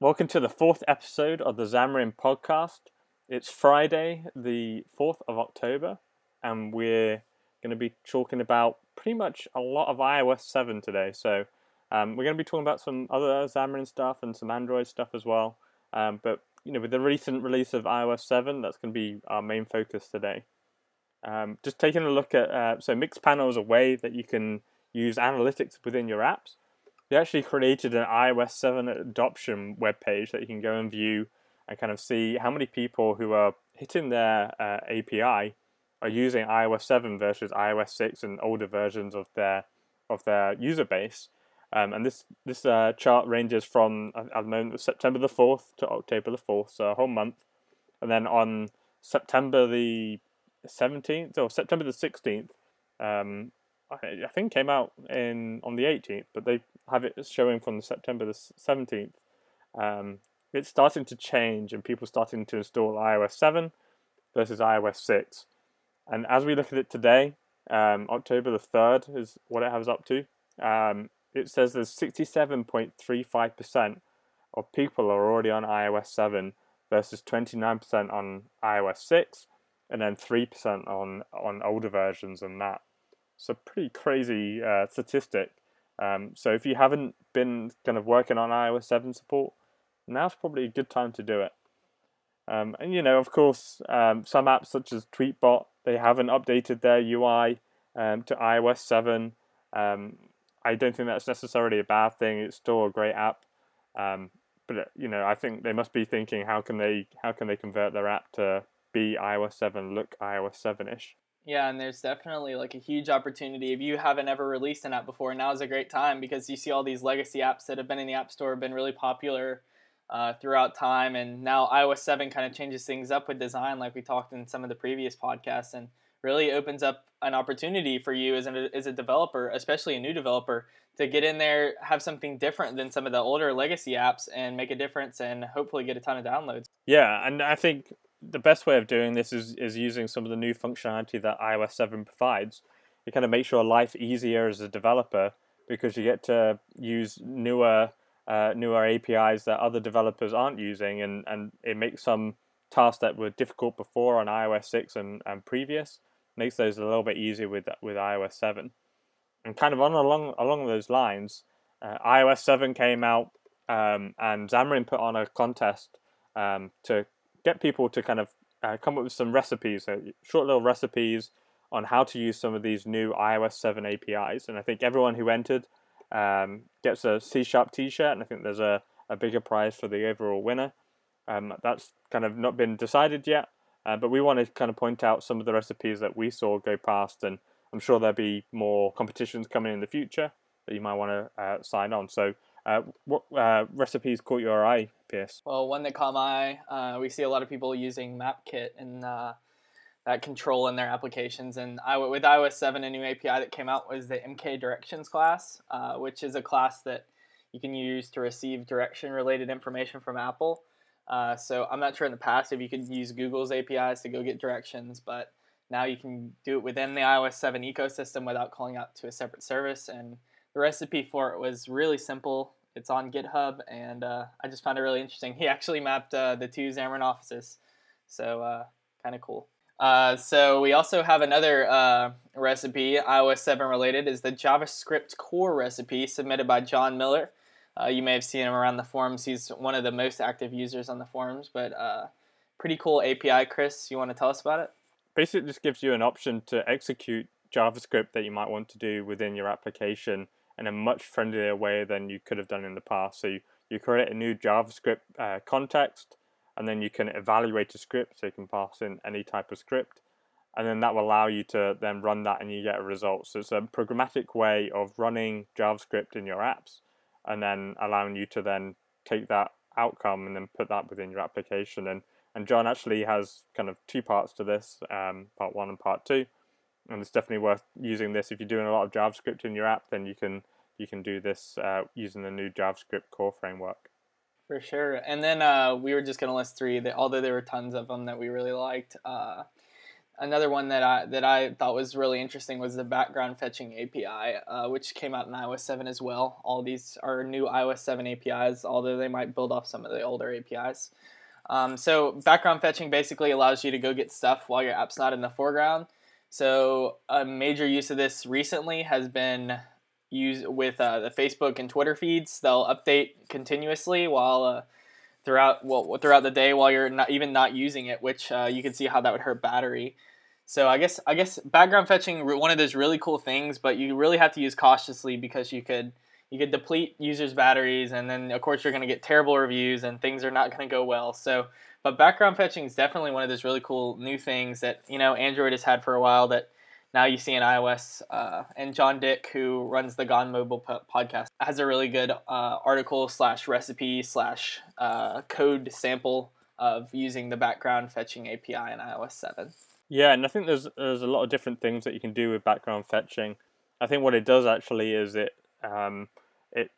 Welcome to the fourth episode of the Xamarin podcast. It's Friday, the 4th of October, and we're going to be talking about pretty much a lot of iOS 7 today. So, um, we're going to be talking about some other Xamarin stuff and some Android stuff as well. Um, but, you know, with the recent release of iOS 7, that's going to be our main focus today. Um, just taking a look at, uh, so Mixpanel is a way that you can use analytics within your apps they actually created an iOS 7 adoption webpage that you can go and view and kind of see how many people who are hitting their uh, API are using iOS 7 versus iOS 6 and older versions of their of their user base. Um, and this this uh, chart ranges from at the moment September the 4th to October the 4th, so a whole month. And then on September the 17th or September the 16th, um, I, think came out in on the 18th, but they have it showing from September the 17th. Um, it's starting to change, and people starting to install iOS 7 versus iOS 6. And as we look at it today, um, October the 3rd is what it has up to. Um, it says there's 67.35% of people are already on iOS 7 versus 29% on iOS 6 and then 3% on, on older versions than that. It's a pretty crazy uh, statistic. Um, so if you haven't been kind of working on iOS 7 support, now's probably a good time to do it. Um, and you know, of course, um, some apps such as Tweetbot they haven't updated their UI um, to iOS 7. Um, I don't think that's necessarily a bad thing. It's still a great app. Um, but you know, I think they must be thinking how can they how can they convert their app to be iOS 7, look iOS 7ish. Yeah, and there's definitely like a huge opportunity. If you haven't ever released an app before, now is a great time because you see all these legacy apps that have been in the App Store have been really popular uh, throughout time. And now iOS 7 kind of changes things up with design, like we talked in some of the previous podcasts, and really opens up an opportunity for you as a, as a developer, especially a new developer, to get in there, have something different than some of the older legacy apps and make a difference and hopefully get a ton of downloads. Yeah, and I think the best way of doing this is, is using some of the new functionality that iOS 7 provides. It kind of makes your life easier as a developer because you get to use newer uh, newer APIs that other developers aren't using, and, and it makes some tasks that were difficult before on iOS 6 and, and previous makes those a little bit easier with with iOS 7. And kind of on along along those lines, uh, iOS 7 came out, um, and Xamarin put on a contest um, to get people to kind of uh, come up with some recipes, so short little recipes on how to use some of these new iOS 7 APIs. And I think everyone who entered um, gets a C Sharp t shirt, and I think there's a, a bigger prize for the overall winner. Um, that's kind of not been decided yet, uh, but we want to kind of point out some of the recipes that we saw go past, and I'm sure there'll be more competitions coming in the future that you might want to uh, sign on. So uh, what uh, recipes caught your eye, Pierce? Well, one that caught my eye, uh, we see a lot of people using MapKit and uh, that control in their applications. And I, with iOS 7, a new API that came out was the MK Directions class, uh, which is a class that you can use to receive direction related information from Apple. So I'm not sure in the past if you could use Google's APIs to go get directions, but now you can do it within the iOS 7 ecosystem without calling out to a separate service. And the recipe for it was really simple. It's on GitHub, and uh, I just found it really interesting. He actually mapped uh, the two Xamarin offices, so uh, kind of cool. Uh, so we also have another uh, recipe, iOS 7 related, is the JavaScript core recipe submitted by John Miller. Uh, you may have seen him around the forums. He's one of the most active users on the forums, but pretty cool API. Chris, you want to tell us about it? Basically, just gives you an option to execute JavaScript that you might want to do within your application in a much friendlier way than you could have done in the past. So you, you create a new JavaScript uh, context, and then you can evaluate a script, so you can pass in any type of script, and then that will allow you to then run that and you get a result. So it's a programmatic way of running JavaScript in your apps, and then allowing you to then take that outcome and then put that within your application. And and John actually has kind of two parts to this, um, part one and part two and it's definitely worth using this if you're doing a lot of JavaScript in your app. Then you can you can do this uh, using the new JavaScript core framework. For sure. And then uh, we were just going to list three, that, although there were tons of them that we really liked. Uh, another one that I that I thought was really interesting was the background fetching API, uh, which came out in iOS 7 as well. All these are new iOS 7 APIs, although they might build off some of the older APIs. Um, so background fetching basically allows you to go get stuff while your app's not in the foreground. So a major use of this recently has been used with uh, the Facebook and Twitter feeds. They'll update continuously while uh, throughout well throughout the day while you're not even not using it, which uh, you can see how that would hurt battery. So I guess I guess background fetching one of those really cool things, but you really have to use cautiously because you could you could deplete users' batteries, and then of course you're going to get terrible reviews, and things are not going to go well. So, but background fetching is definitely one of those really cool new things that you know Android has had for a while that now you see in iOS. Uh, and Jon Dick, who runs the Gone Mobile podcast, has a really good uh, article slash recipe slash uh, code sample of using the background fetching API in iOS seven. Yeah, and I think there's there's a lot of different things that you can do with background fetching. I think what it does actually is it um, it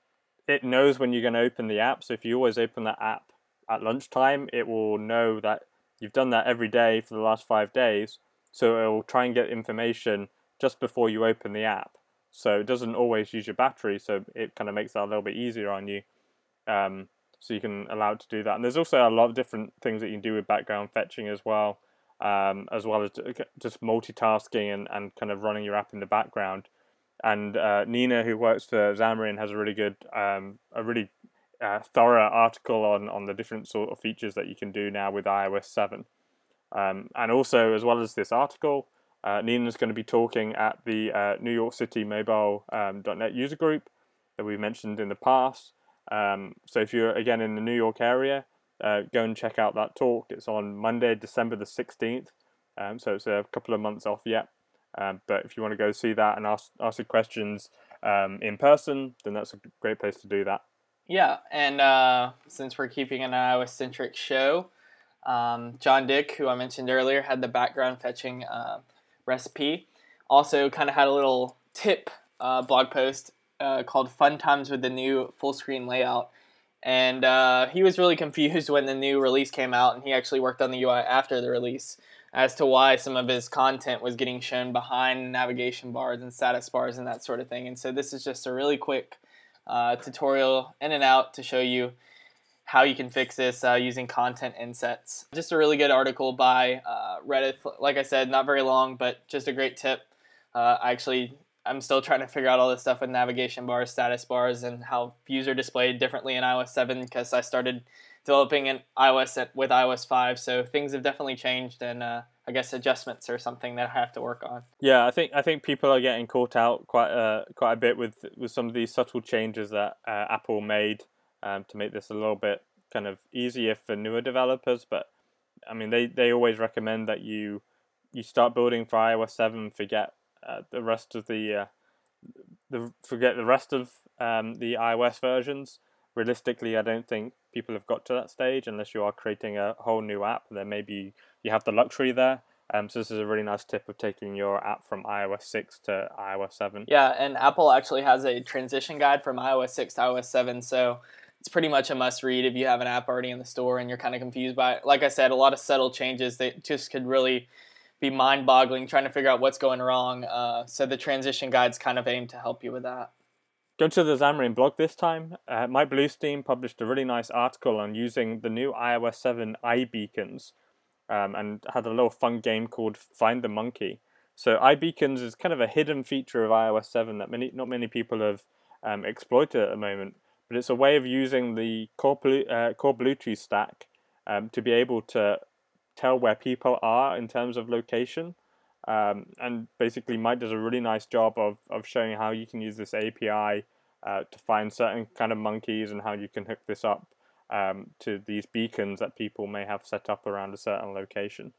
it knows when you're going to open the app. So if you always open that app at lunchtime, it will know that you've done that every day for the last five days. So it will try and get information just before you open the app. So it doesn't always use your battery. So it kind of makes that a little bit easier on you. Um, so you can allow it to do that. And there's also a lot of different things that you can do with background fetching as well, um, as well as just multitasking and, and kind of running your app in the background and uh, Nina, who works for Xamarin, has a really good, um, a really uh, thorough article on on the different sort of features that you can do now with iOS seven. Um, and also, as well as this article, uh, Nina's going to be talking at the uh, New York City Mobile um, .NET user group that we mentioned in the past. Um, so if you're again in the New York area, uh, go and check out that talk. It's on Monday, December the sixteenth. Um, so it's a couple of months off yet. Um, but if you want to go see that and ask ask the questions um, in person, then that's a great place to do that. Yeah, and uh, since we're keeping an iOS centric show, um, Jon Dick, who I mentioned earlier, had the background fetching uh, recipe. Also, kind of had a little tip uh, blog post uh, called "Fun Times with the New Full Screen Layout." And uh, he was really confused when the new release came out, and he actually worked on the UI after the release as to why some of his content was getting shown behind navigation bars and status bars and that sort of thing. And so this is just a really quick uh, tutorial in and out to show you how you can fix this uh, using content insets. Just a really good article by uh, Redth. Like I said, not very long, but just a great tip. Uh, I actually, I'm still trying to figure out all this stuff with navigation bars, status bars, and how views are displayed differently in iOS 7 because I started developing an iOS with iOS 5. So things have definitely changed, and uh, I guess adjustments or something that I have to work on. Yeah, I think I think people are getting caught out quite uh, quite a bit with with some of these subtle changes that uh, Apple made um, to make this a little bit kind of easier for newer developers. But I mean, they, they always recommend that you you start building for iOS seven, forget uh, the rest of the uh, the forget the rest of um, the iOS versions. Realistically, I don't think people have got to that stage unless you are creating a whole new app. Then maybe you have the luxury there. Um, so this is a really nice tip of taking your app from iOS 6 to iOS 7. Yeah, and Apple actually has a transition guide from iOS 6 to iOS 7. So it's pretty much a must read if you have an app already in the store and you're kind of confused by it. Like I said, a lot of subtle changes that just could really be mind boggling trying to figure out what's going wrong. Uh, so the transition guide's kind of aimed to help you with that. Go to the Xamarin blog this time. Uh, Bluestein published a really nice article on using the new iOS 7 iBeacons um, and had a little fun game called Find the Monkey. So iBeacons is kind of a hidden feature of iOS 7 that many not many people have um, exploited at the moment, but it's a way of using the core, uh, core Bluetooth stack um, to be able to tell where people are in terms of location. Um, and basically, Mike does a really nice job of, of showing how you can use this API uh, to find certain kind of monkeys and how you can hook this up um, to these beacons that people may have set up around a certain location.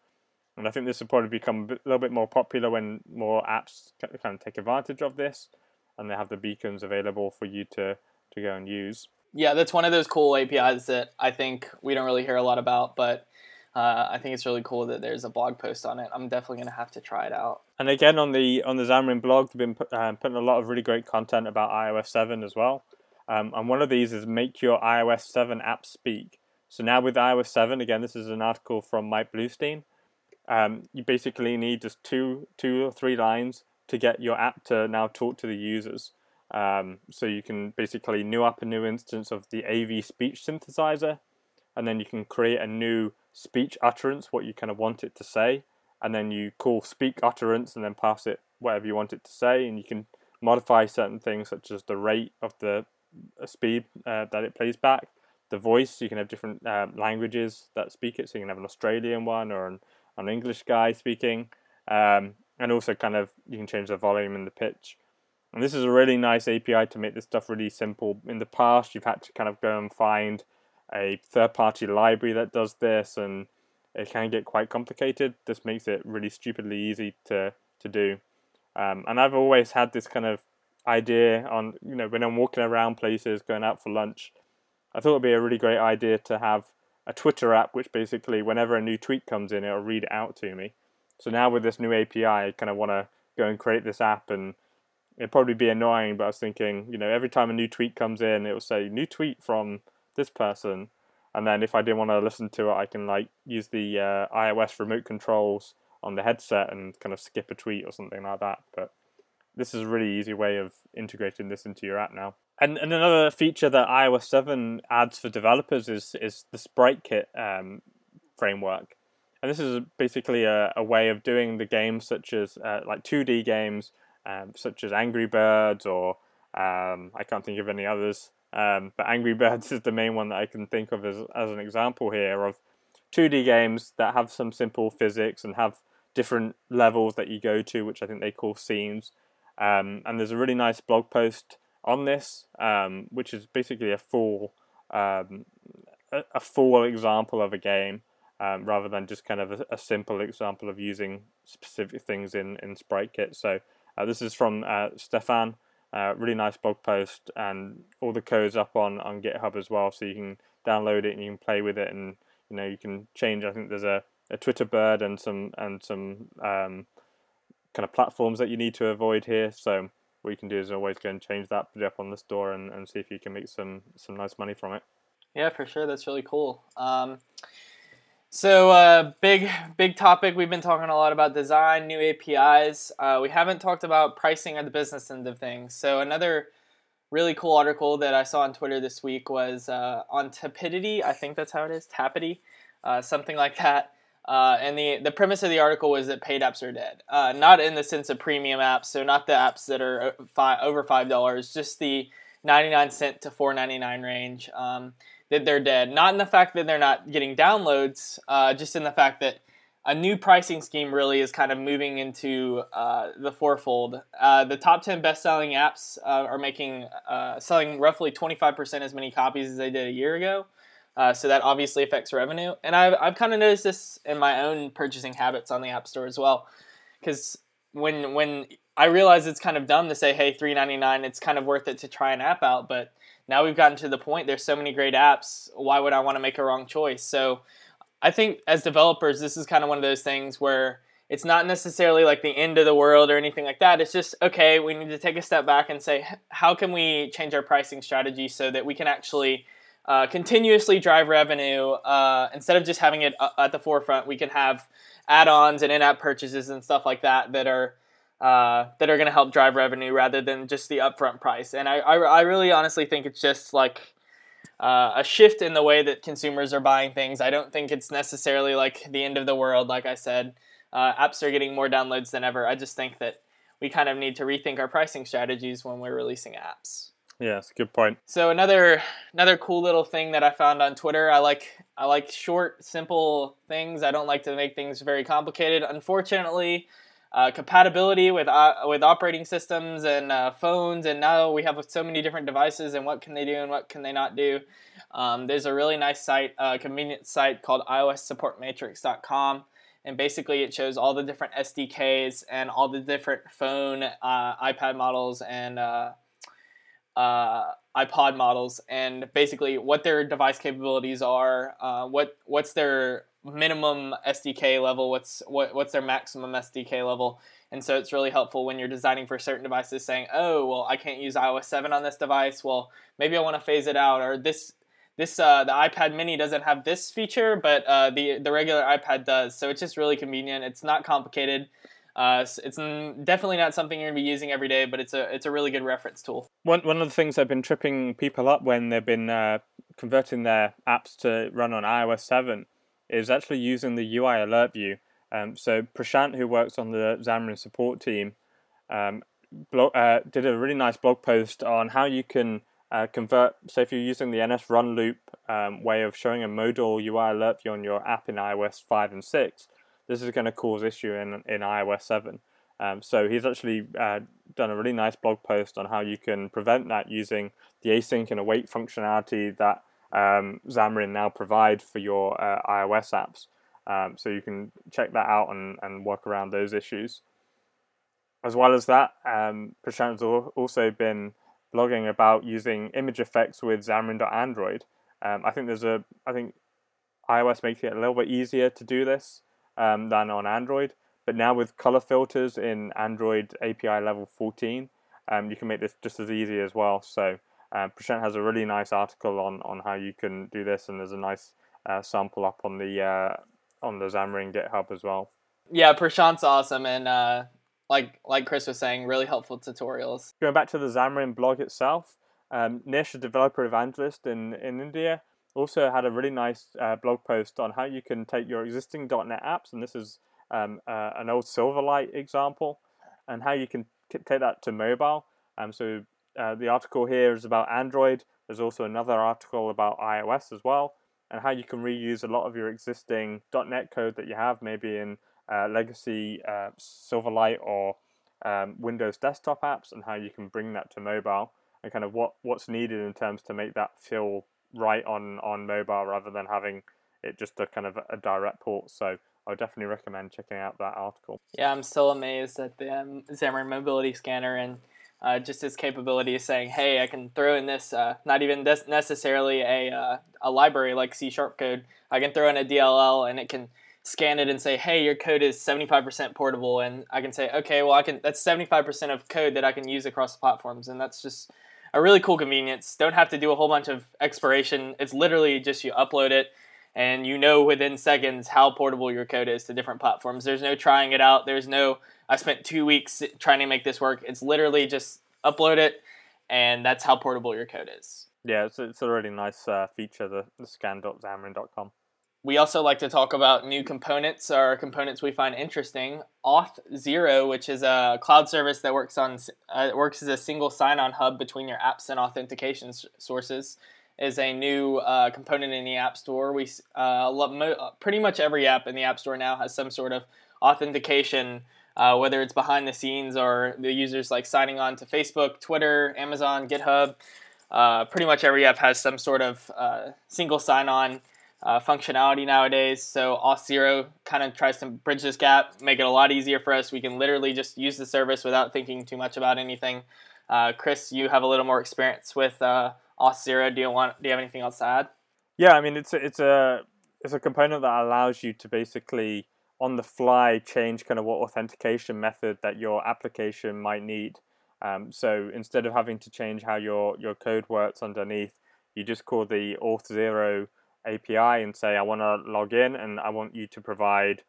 And I think this will probably become a little bit more popular when more apps kind of take advantage of this and they have the beacons available for you to, to go and use. Yeah, that's one of those cool APIs that I think we don't really hear a lot about, but uh, I think it's really cool that there's a blog post on it. I'm definitely gonna have to try it out. And again, on the on the Xamarin blog, they've been put, um, putting a lot of really great content about iOS 7 as well. Um, and one of these is make your iOS 7 app speak. So now with iOS 7, again, this is an article from Mike Bluestein. um, you basically need just two, two or three lines to get your app to now talk to the users. Um, so you can basically new up a new instance of the AV speech synthesizer, and then you can create a new speech utterance, what you kind of want it to say, and then you call speak utterance and then pass it whatever you want it to say, and you can modify certain things such as the rate of the uh, speed uh, that it plays back, the voice. You can have different uh, languages that speak it, so you can have an Australian one or an, an English guy speaking, um, and also kind of you can change the volume and the pitch. And this is a really nice API to make this stuff really simple. In the past, you've had to kind of go and find a third-party library that does this, and it can get quite complicated. This makes it really stupidly easy to to do. Um, and I've always had this kind of idea on, you know, when I'm walking around places, going out for lunch, I thought it'd be a really great idea to have a Twitter app, which basically, whenever a new tweet comes in, it'll read it out to me. So now with this new API, I kind of want to go and create this app, and it'd probably be annoying. But I was thinking, you know, every time a new tweet comes in, it will say new tweet from this person, and then if I didn't want to listen to it, I can like use the uh, iOS remote controls on the headset and kind of skip a tweet or something like that. But this is a really easy way of integrating this into your app now. And, and another feature that iOS 7 adds for developers is is the Sprite Kit um, framework. And this is basically a, a way of doing the games such as uh, like 2D games, um, such as Angry Birds or um, I can't think of any others. Um, but Angry Birds is the main one that I can think of as, as an example here of 2D games that have some simple physics and have different levels that you go to, which I think they call scenes. Um, and there's a really nice blog post on this, um, which is basically a full um, a, a, full example of a game, um, rather than just kind of a, a, simple example of using specific things in in SpriteKit. So uh, this is from uh, Stefan. Uh, really nice blog post, and all the codes up on on GitHub as well, so you can download it and you can play with it, and you know you can change. I think there's a a Twitter bird and some and some um, kind of platforms that you need to avoid here. So what you can do is always go and change that, put it up on the store, and, and see if you can make some some nice money from it. Yeah, for sure. That's really cool. Um, so uh, big big topic. We've been talking a lot about design, new APIs. Uh, we haven't talked about pricing or the business end of things. So another really cool article that I saw on Twitter this week was uh, on Tapidity. I think that's how it is, Tapity, uh, something like that. Uh, and the, the premise of the article was that paid apps are dead. Uh, not in the sense of premium apps, so not the apps that are five, over five dollars, just the ninety nine cent to four ninety nine range. Um, that they're dead. Not in the fact that they're not getting downloads, uh, just in the fact that a new pricing scheme really is kind of moving into uh, the fourfold. Uh, the top ten best selling apps are making selling roughly twenty five percent as many copies as they did a year ago. Uh, so that obviously affects revenue. And I've, I've kind of noticed this in my own purchasing habits on the App Store as well. Because when when I realize it's kind of dumb to say, hey, three ninety nine, it's kind of worth it to try an app out. But now we've gotten to the point. There's so many great apps. Why would I want to make a wrong choice? So I think as developers, this is kind of one of those things where it's not necessarily like the end of the world or anything like that. It's just okay. We need to take a step back and say, how can we change our pricing strategy so that we can actually uh, continuously drive revenue uh, instead of just having it uh, at the forefront we can have add-ons and in-app purchases and stuff like that that are uh, that are going to help drive revenue rather than just the upfront price. And i, I, I really honestly think it's just like uh, a shift in the way that consumers are buying things. I don't think it's necessarily like the end of the world like i said. Uh, apps are getting more downloads than ever. I just think that we kind of need to rethink our pricing strategies when we're releasing apps yeah, it's a good point. So another another cool little thing that I found on Twitter. I like I like short, simple things. I don't like to make things very complicated. Unfortunately, uh, compatibility with uh, with operating systems and uh, phones, and now we have so many different devices. And what can they do and what can they not do? Um, there's a really nice site, a convenient site called iOSSupportMatrix.com and basically it shows all the different SDKs and all the different phone, uh, iPad models, and uh, iPod models and basically what their device capabilities are, uh, what what's their minimum SDK level, what's what what's their maximum SDK level, and so it's really helpful when you're designing for certain devices, saying, oh well, I can't use iOS seven on this device. Well, maybe I want to phase it out, or this this uh, the iPad Mini doesn't have this feature, but uh, the the regular iPad does. So it's just really convenient. It's not complicated. Uh, it's definitely not something you're gonna be using every day, but it's a it's a really good reference tool. One one of the things have been tripping people up when they've been uh, converting their apps to run on iOS seven is actually using the UI alert view. Um, so Prashant, who works on the Xamarin support team, um, uh, did a really nice blog post on how you can uh, convert. So if you're using the NS run loop um, way of showing a modal UI alert view on your app in iOS five and six this is going to cause issue in, in iOS 7. Um, so he's actually uh, done a really nice blog post on how you can prevent that using the async and await functionality that um, Xamarin now provide for your uh, iOS apps. Um, so you can check that out and, and work around those issues. As well as that, um, Prashant's also been blogging about using image effects with Xamarin.Android. Um, I think there's a, I think iOS makes it a little bit easier to do this um, than on Android. But now with color filters in Android API level 14, um, you can make this just as easy as well. So uh, Prashant has a really nice article on, on how you can do this, and there's a nice uh, sample up on the uh, on the Xamarin GitHub as well. Yeah, Prashant's awesome, and uh, like like Chris was saying, really helpful tutorials. Going back to the Xamarin blog itself, um, Nish, a developer evangelist in in India, also had a really nice uh, blog post on how you can take your existing .NET apps, and this is um, uh, an old Silverlight example, and how you can take that to mobile. Um, so uh, the article here is about Android. There's also another article about iOS as well, and how you can reuse a lot of your existing .NET code that you have, maybe in uh, legacy uh, Silverlight or um, Windows desktop apps, and how you can bring that to mobile, and kind of what, what's needed in terms to make that feel right on on mobile rather than having it just a kind of a direct port. So I would definitely recommend checking out that article. Yeah, I'm still amazed at the um, Xamarin Mobility Scanner and uh, just its capability of saying, "Hey, I can throw in this, uh, not even des- necessarily a uh, a library like C sharp code. I can throw in a DLL and it can." scan it and say, "Hey, your code is 75% portable," and I can say, "Okay, well, I can. That's 75% of code that I can use across platforms," and that's just a really cool convenience. Don't have to do a whole bunch of expiration. It's literally just you upload it and you know within seconds how portable your code is to different platforms. There's no trying it out. There's no I spent 2 weeks trying to make this work. It's literally just upload it and that's how portable your code is. Yeah, it's, it's a really nice uh, feature, the, the scan.xamarin.com. We also like to talk about new components or components we find interesting. Auth0, which is a cloud service that works on uh, works as a single sign-on hub between your apps and authentication sources, is a new uh, component in the App Store. We uh, pretty much every app in the App Store now has some sort of authentication, uh, whether it's behind the scenes or the users like signing on to Facebook, Twitter, Amazon, GitHub. Uh, pretty much every app has some sort of uh, single sign-on uh, functionality nowadays. So Auth0 kind of tries to bridge this gap, make it a lot easier for us. We can literally just use the service without thinking too much about anything. Uh, Chris, you have a little more experience with uh, Auth0. Do you want? Do you have anything else to add? Yeah, I mean it's a, it's a it's a component that allows you to basically on the fly change kind of what authentication method that your application might need. Um, so instead of having to change how your your code works underneath, you just call the Auth0 API and say I want to log in and I want you to provide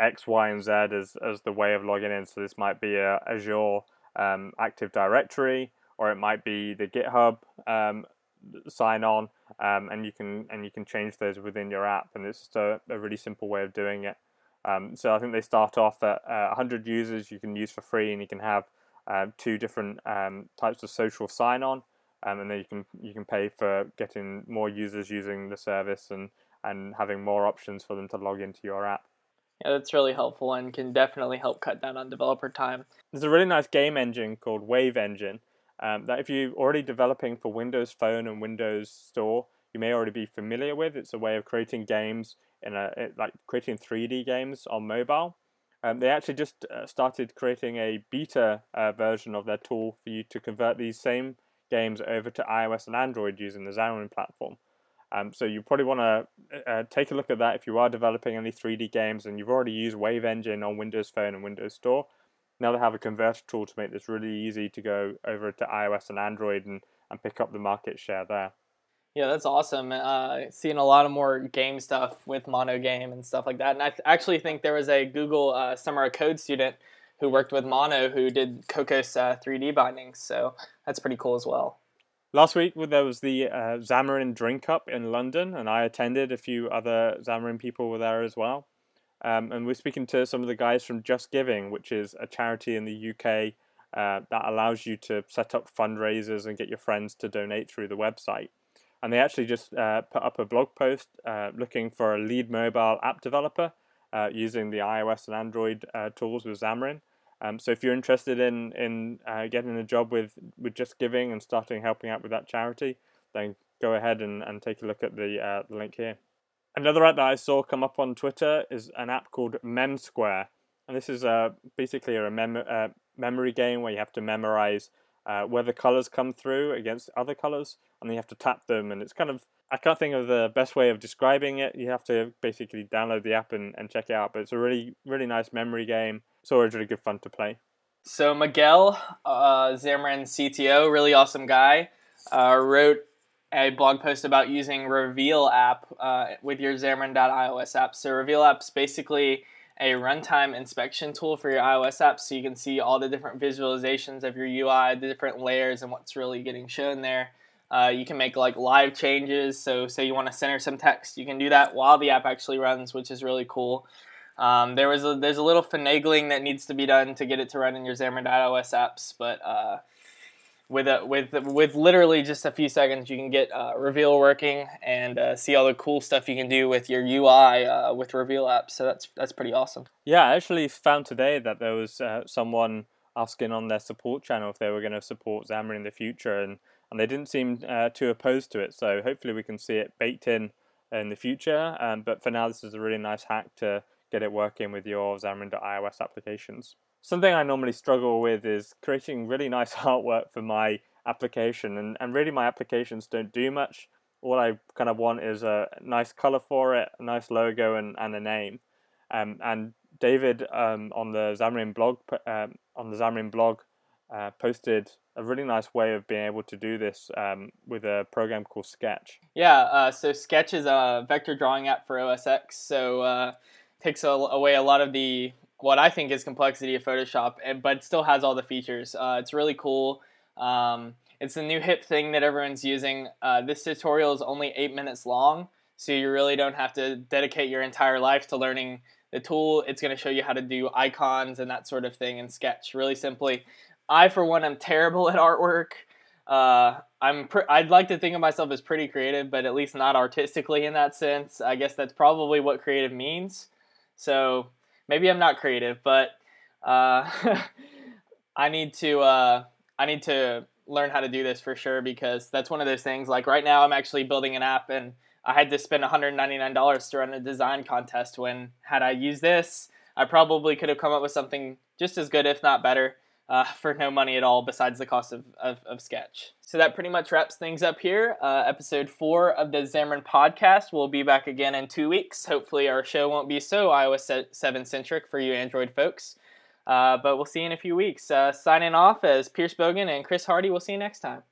X, Y, and Z as, as the way of logging in. So this might be a Azure um, Active Directory, or it might be the GitHub um, sign on, um, and you can and you can change those within your app, and it's just a, a really simple way of doing it. Um, so I think they start off at uh, 100 users you can use for free, and you can have uh, two different um, types of social sign on um, and then you can you can pay for getting more users using the service and and having more options for them to log into your app. Yeah, that's really helpful and can definitely help cut down on developer time. There's a really nice game engine called Wave Engine um, that if you're already developing for Windows Phone and Windows Store, you may already be familiar with. It's a way of creating games in a like creating 3D games on mobile. Um, they actually just uh, started creating a beta uh, version of their tool for you to convert these same games over to iOS and Android using the Xamarin platform. Um, so you probably want to uh, take a look at that if you are developing any 3D games and you've already used Wave Engine on Windows Phone and Windows Store. Now they have a converter tool to make this really easy to go over to iOS and Android and, and pick up the market share there. Yeah, that's awesome. Uh, seeing a lot of more game stuff with Mono Game and stuff like that. And I th- actually think there was a Google uh, Summer of Code student who worked with Mono who did Cocos uh, 3D bindings. So that's pretty cool as well. Last week there was the uh, Xamarin Drink Up in London, and I attended. A few other Xamarin people were there as well. Um, and we're speaking to some of the guys from Just Giving, which is a charity in the UK uh, that allows you to set up fundraisers and get your friends to donate through the website. And they actually just uh, put up a blog post uh, looking for a lead mobile app developer uh, using the iOS and Android uh, tools with Xamarin. Um, so if you're interested in in uh, getting a job with, with Just Giving and starting helping out with that charity, then go ahead and, and take a look at the, uh, the link here. Another app that I saw come up on Twitter is an app called MemSquare, and this is uh, basically a mem- uh, memory game where you have to memorize uh, where the colors come through against other colors, and you have to tap them. And it's kind of I can't think of the best way of describing it. You have to basically download the app and, and check it out. But it's a really really nice memory game it's always really good fun to play. So Miguel, uh, Xamarin CTO, really awesome guy, uh, wrote a blog post about using Reveal app uh, with your Xamarin.ios app. So Reveal app's basically a runtime inspection tool for your iOS app, so you can see all the different visualizations of your UI, the different layers, and what's really getting shown there. Uh, you can make like live changes. So, say you want to center some text, you can do that while the app actually runs, which is really cool. Um, there was a, there's a little finagling that needs to be done to get it to run in your Xamarin.iOS apps, but uh, with a, with with literally just a few seconds, you can get uh, Reveal working and uh, see all the cool stuff you can do with your UI uh, with Reveal apps. So that's that's pretty awesome. Yeah, I actually found today that there was uh, someone asking on their support channel if they were going to support Xamarin in the future, and and they didn't seem uh, too opposed to it. So hopefully we can see it baked in in the future. Um, but for now, this is a really nice hack to get it working with your Xamarin.iOS applications. Something I normally struggle with is creating really nice artwork for my application, and, and really my applications don't do much. All I kind of want is a nice color for it, a nice logo, and, and a name. Um, and David um, on the Xamarin blog um, on the Xamarin blog uh, posted a really nice way of being able to do this um, with a program called Sketch. Yeah, uh, so Sketch is a vector drawing app for OS X. So uh, takes a, away a lot of the what I think is complexity of Photoshop, but still has all the features. Uh, it's really cool. Um, it's the new hip thing that everyone's using. Uh, this tutorial is only eight minutes long, so you really don't have to dedicate your entire life to learning the tool. It's going to show you how to do icons and that sort of thing in Sketch really simply. I, for one, am terrible at artwork. Uh, I'm I'd like to think of myself as pretty creative, but at least not artistically in that sense. I guess that's probably what creative means. So maybe I'm not creative, but uh, I need to uh, I need to learn how to do this for sure because that's one of those things. Like right now, I'm actually building an app and I had to spend $199 to run a design contest. When had I used this, I probably could have come up with something just as good, if not better uh, for no money at all besides the cost of, of, of, Sketch. So that pretty much wraps things up here. Uh, episode four of the Xamarin podcast. We'll be back again in two weeks. Hopefully, our show won't be so iOS 7 centric for you Android folks. Uh, but we'll see you in a few weeks. Uh, signing off as Pierce Boggan and Chris Hardy. We'll see you next time.